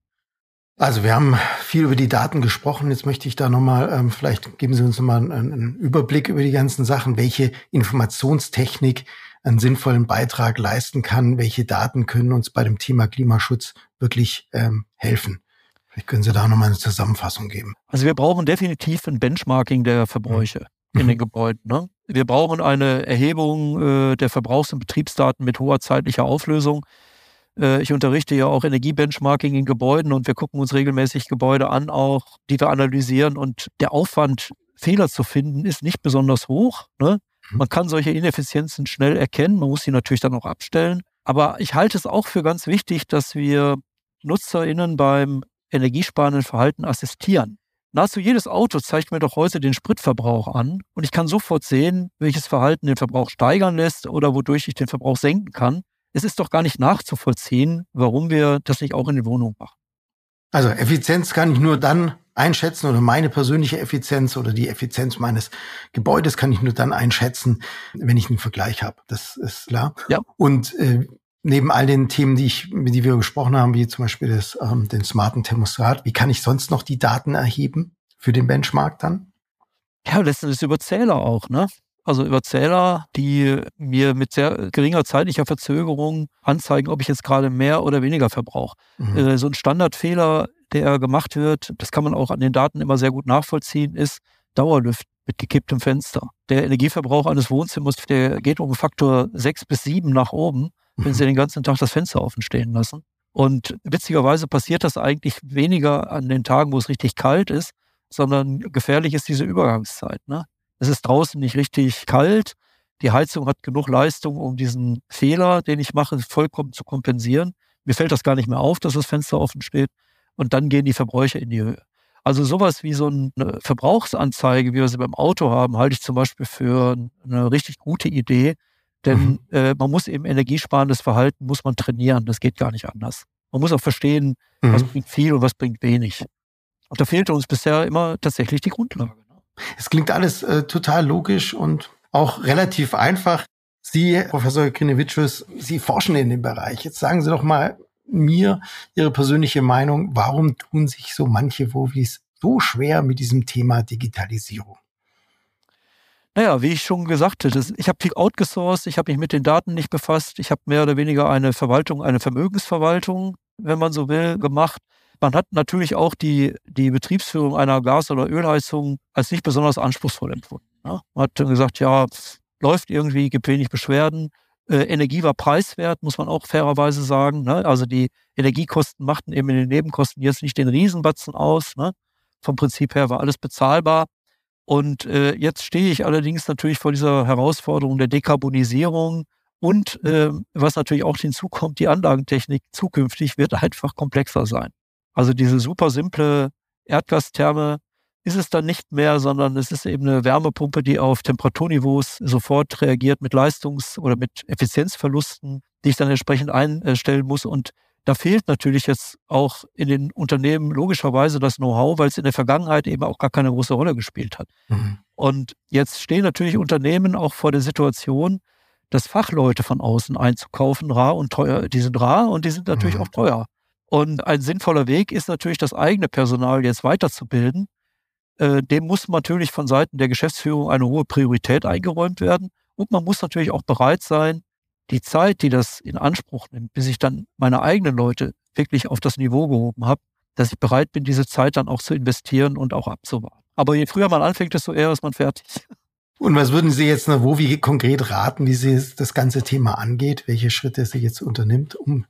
Also wir haben viel über die Daten gesprochen. Jetzt möchte ich da nochmal, ähm, vielleicht geben Sie uns nochmal einen, einen Überblick über die ganzen Sachen, welche Informationstechnik einen sinnvollen Beitrag leisten kann, welche Daten können uns bei dem Thema Klimaschutz wirklich ähm, helfen. Vielleicht können Sie da nochmal eine Zusammenfassung geben. Also wir brauchen definitiv ein Benchmarking der Verbräuche mhm. in den Gebäuden. Ne? Wir brauchen eine Erhebung äh, der Verbrauchs- und Betriebsdaten mit hoher zeitlicher Auflösung. Äh, ich unterrichte ja auch Energiebenchmarking in Gebäuden und wir gucken uns regelmäßig Gebäude an, auch die wir analysieren. Und der Aufwand, Fehler zu finden, ist nicht besonders hoch. Ne? Mhm. Man kann solche Ineffizienzen schnell erkennen, man muss sie natürlich dann auch abstellen. Aber ich halte es auch für ganz wichtig, dass wir NutzerInnen beim energiesparenden Verhalten assistieren. Nahezu jedes Auto zeigt mir doch heute den Spritverbrauch an und ich kann sofort sehen, welches Verhalten den Verbrauch steigern lässt oder wodurch ich den Verbrauch senken kann. Es ist doch gar nicht nachzuvollziehen, warum wir das nicht auch in den Wohnungen machen. Also Effizienz kann ich nur dann einschätzen oder meine persönliche Effizienz oder die Effizienz meines Gebäudes kann ich nur dann einschätzen, wenn ich einen Vergleich habe. Das ist klar. Ja. Und äh, neben all den Themen, die ich, mit die wir gesprochen haben, wie zum Beispiel das, ähm, den smarten Thermostat, wie kann ich sonst noch die Daten erheben für den Benchmark dann? Ja, letztendlich über Zähler auch, ne? Also über Zähler, die mir mit sehr geringer zeitlicher Verzögerung anzeigen, ob ich jetzt gerade mehr oder weniger verbrauche. Mhm. Äh, so ein Standardfehler der gemacht wird, das kann man auch an den Daten immer sehr gut nachvollziehen, ist Dauerlüft mit gekipptem Fenster. Der Energieverbrauch eines Wohnzimmers, der geht um Faktor sechs bis sieben nach oben, wenn Sie den ganzen Tag das Fenster offen stehen lassen. Und witzigerweise passiert das eigentlich weniger an den Tagen, wo es richtig kalt ist, sondern gefährlich ist diese Übergangszeit. Ne? Es ist draußen nicht richtig kalt, Die Heizung hat genug Leistung, um diesen Fehler, den ich mache, vollkommen zu kompensieren. Mir fällt das gar nicht mehr auf, dass das Fenster offen steht. Und dann gehen die Verbräuche in die Höhe. Also sowas wie so eine Verbrauchsanzeige, wie wir sie beim Auto haben, halte ich zum Beispiel für eine richtig gute Idee. Denn mhm. äh, man muss eben energiesparendes Verhalten, muss man trainieren. Das geht gar nicht anders. Man muss auch verstehen, mhm. was bringt viel und was bringt wenig. Und da fehlte uns bisher immer tatsächlich die Grundlage. Ne? Es klingt alles äh, total logisch und auch relativ einfach. Sie, Professor Grinevicius, Sie forschen in dem Bereich. Jetzt sagen Sie doch mal mir Ihre persönliche Meinung. Warum tun sich so manche Wowis so schwer mit diesem Thema Digitalisierung? Naja, wie ich schon gesagt hatte, ich habe viel outgesourced, ich habe mich mit den Daten nicht befasst, ich habe mehr oder weniger eine Verwaltung, eine Vermögensverwaltung, wenn man so will, gemacht. Man hat natürlich auch die, die Betriebsführung einer Gas- oder Ölheizung als nicht besonders anspruchsvoll empfunden. Ne? Man hat dann gesagt, ja, läuft irgendwie, gibt wenig Beschwerden. Äh, Energie war preiswert, muss man auch fairerweise sagen. Ne? Also die Energiekosten machten eben in den Nebenkosten jetzt nicht den Riesenbatzen aus. Ne? Vom Prinzip her war alles bezahlbar. Und äh, jetzt stehe ich allerdings natürlich vor dieser Herausforderung der Dekarbonisierung und äh, was natürlich auch hinzukommt, die Anlagentechnik zukünftig wird <laughs> einfach komplexer sein. Also diese super simple Erdgastherme ist es dann nicht mehr, sondern es ist eben eine Wärmepumpe, die auf Temperaturniveaus sofort reagiert mit Leistungs- oder mit Effizienzverlusten, die ich dann entsprechend einstellen muss. Und da fehlt natürlich jetzt auch in den Unternehmen logischerweise das Know-how, weil es in der Vergangenheit eben auch gar keine große Rolle gespielt hat. Mhm. Und jetzt stehen natürlich Unternehmen auch vor der Situation, dass Fachleute von außen einzukaufen, rar und teuer, die sind rar und die sind natürlich mhm. auch teuer. Und ein sinnvoller Weg ist natürlich, das eigene Personal jetzt weiterzubilden. Äh, dem muss natürlich von Seiten der Geschäftsführung eine hohe Priorität eingeräumt werden. Und man muss natürlich auch bereit sein, die Zeit, die das in Anspruch nimmt, bis ich dann meine eigenen Leute wirklich auf das Niveau gehoben habe, dass ich bereit bin, diese Zeit dann auch zu investieren und auch abzuwarten. Aber je früher man anfängt, desto eher ist man fertig. Und was würden Sie jetzt noch, wo wie konkret raten, wie Sie das ganze Thema angeht, welche Schritte Sie jetzt unternimmt, um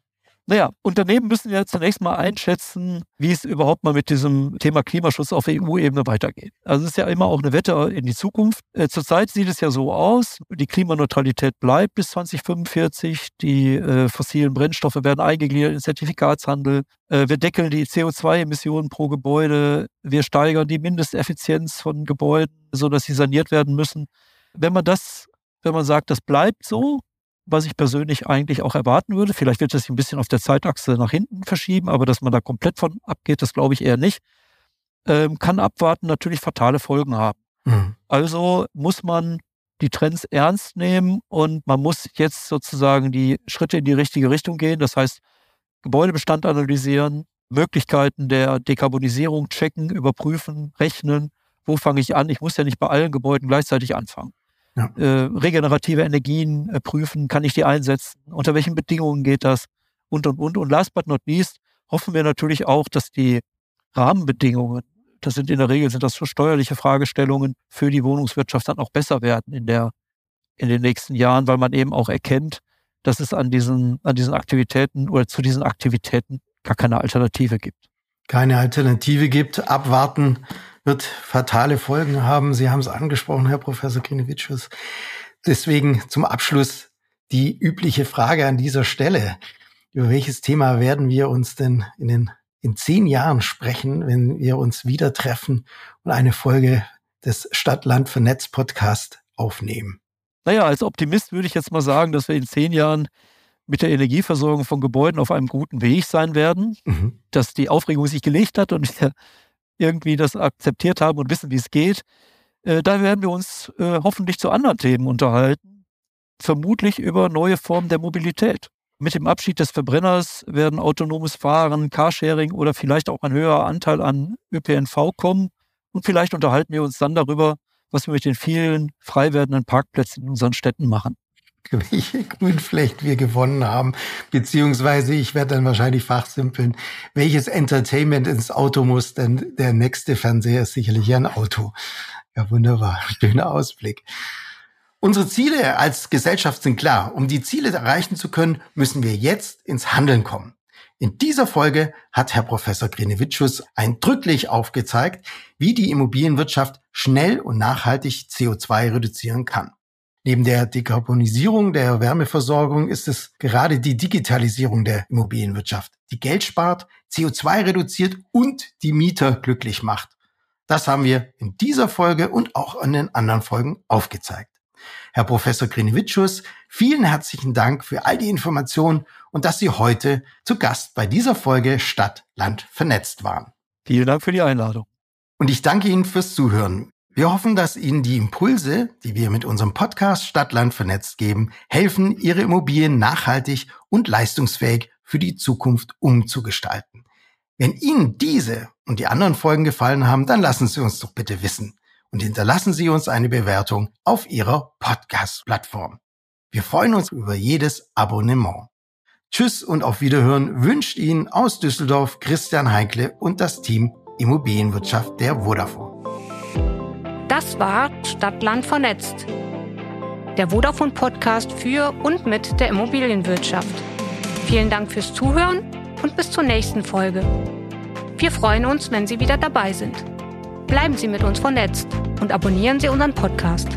naja, Unternehmen müssen ja zunächst mal einschätzen, wie es überhaupt mal mit diesem Thema Klimaschutz auf EU-Ebene weitergeht. Also es ist ja immer auch eine Wette in die Zukunft. Äh, zurzeit sieht es ja so aus, die Klimaneutralität bleibt bis 2045, die äh, fossilen Brennstoffe werden eingegliedert in Zertifikatshandel, äh, wir deckeln die CO2-Emissionen pro Gebäude, wir steigern die Mindesteffizienz von Gebäuden, sodass sie saniert werden müssen. Wenn man das, wenn man sagt, das bleibt so, was ich persönlich eigentlich auch erwarten würde. Vielleicht wird es sich ein bisschen auf der Zeitachse nach hinten verschieben, aber dass man da komplett von abgeht, das glaube ich eher nicht. Ähm, kann abwarten natürlich fatale Folgen haben. Mhm. Also muss man die Trends ernst nehmen und man muss jetzt sozusagen die Schritte in die richtige Richtung gehen. Das heißt, Gebäudebestand analysieren, Möglichkeiten der Dekarbonisierung checken, überprüfen, rechnen. Wo fange ich an? Ich muss ja nicht bei allen Gebäuden gleichzeitig anfangen ja. äh, regenerative Energien äh, prüfen, kann ich die einsetzen, unter welchen Bedingungen geht das und, und, und. Und last but not least hoffen wir natürlich auch, dass die Rahmenbedingungen, das sind in der Regel sind das so steuerliche Fragestellungen für die Wohnungswirtschaft dann auch besser werden in der, in den nächsten Jahren, weil man eben auch erkennt, dass es an diesen, an diesen Aktivitäten oder zu diesen Aktivitäten gar keine Alternative gibt. Keine Alternative gibt, abwarten, wird fatale Folgen haben. Sie haben es angesprochen, Herr Professor Kinewitschus. Deswegen zum Abschluss die übliche Frage an dieser Stelle. Über welches Thema werden wir uns denn in den in zehn Jahren sprechen, wenn wir uns wieder treffen und eine Folge des Stadt-Land vernetzt Podcast aufnehmen? Naja, als Optimist würde ich jetzt mal sagen, dass wir in zehn Jahren mit der Energieversorgung von Gebäuden auf einem guten Weg sein werden, mhm. dass die Aufregung sich gelegt hat und wir irgendwie das akzeptiert haben und wissen, wie es geht. Äh, da werden wir uns äh, hoffentlich zu anderen Themen unterhalten, vermutlich über neue Formen der Mobilität. Mit dem Abschied des Verbrenners werden autonomes Fahren, Carsharing oder vielleicht auch ein höherer Anteil an ÖPNV kommen. Und vielleicht unterhalten wir uns dann darüber, was wir mit den vielen frei werdenden Parkplätzen in unseren Städten machen <laughs> Grünflächen wir gewonnen haben, beziehungsweise ich werde dann wahrscheinlich fachsimpeln, welches Entertainment ins Auto muss, denn der nächste Fernseher ist sicherlich ein Auto. Ja, wunderbar, <laughs> schöner Ausblick. Unsere Ziele als Gesellschaft sind klar. Um die Ziele erreichen zu können, müssen wir jetzt ins Handeln kommen. In dieser Folge hat Herr Professor Grenewitschus eindrücklich aufgezeigt, wie die Immobilienwirtschaft schnell und nachhaltig CO2 reduzieren kann. Neben der Dekarbonisierung der Wärmeversorgung ist es gerade die Digitalisierung der Immobilienwirtschaft, die Geld spart, CO2 reduziert und die Mieter glücklich macht. Das haben wir in dieser Folge und auch in den anderen Folgen aufgezeigt. Herr Professor Grinevicius, vielen herzlichen Dank für all die Informationen und dass Sie heute zu Gast bei dieser Folge Stadt, Land vernetzt waren. Vielen Dank für die Einladung. Und ich danke Ihnen fürs Zuhören. Wir hoffen, dass Ihnen die Impulse, die wir mit unserem Podcast Stadtland vernetzt geben, helfen, Ihre Immobilien nachhaltig und leistungsfähig für die Zukunft umzugestalten. Wenn Ihnen diese und die anderen Folgen gefallen haben, dann lassen Sie uns doch bitte wissen und hinterlassen Sie uns eine Bewertung auf Ihrer Podcast-Plattform. Wir freuen uns über jedes Abonnement. Tschüss und auf Wiederhören wünscht Ihnen aus Düsseldorf Christian Heinkle und das Team Immobilienwirtschaft der Vodafone. Das war Stadtland vernetzt. Der Vodafone Podcast für und mit der Immobilienwirtschaft. Vielen Dank fürs Zuhören und bis zur nächsten Folge. Wir freuen uns, wenn Sie wieder dabei sind. Bleiben Sie mit uns vernetzt und abonnieren Sie unseren Podcast.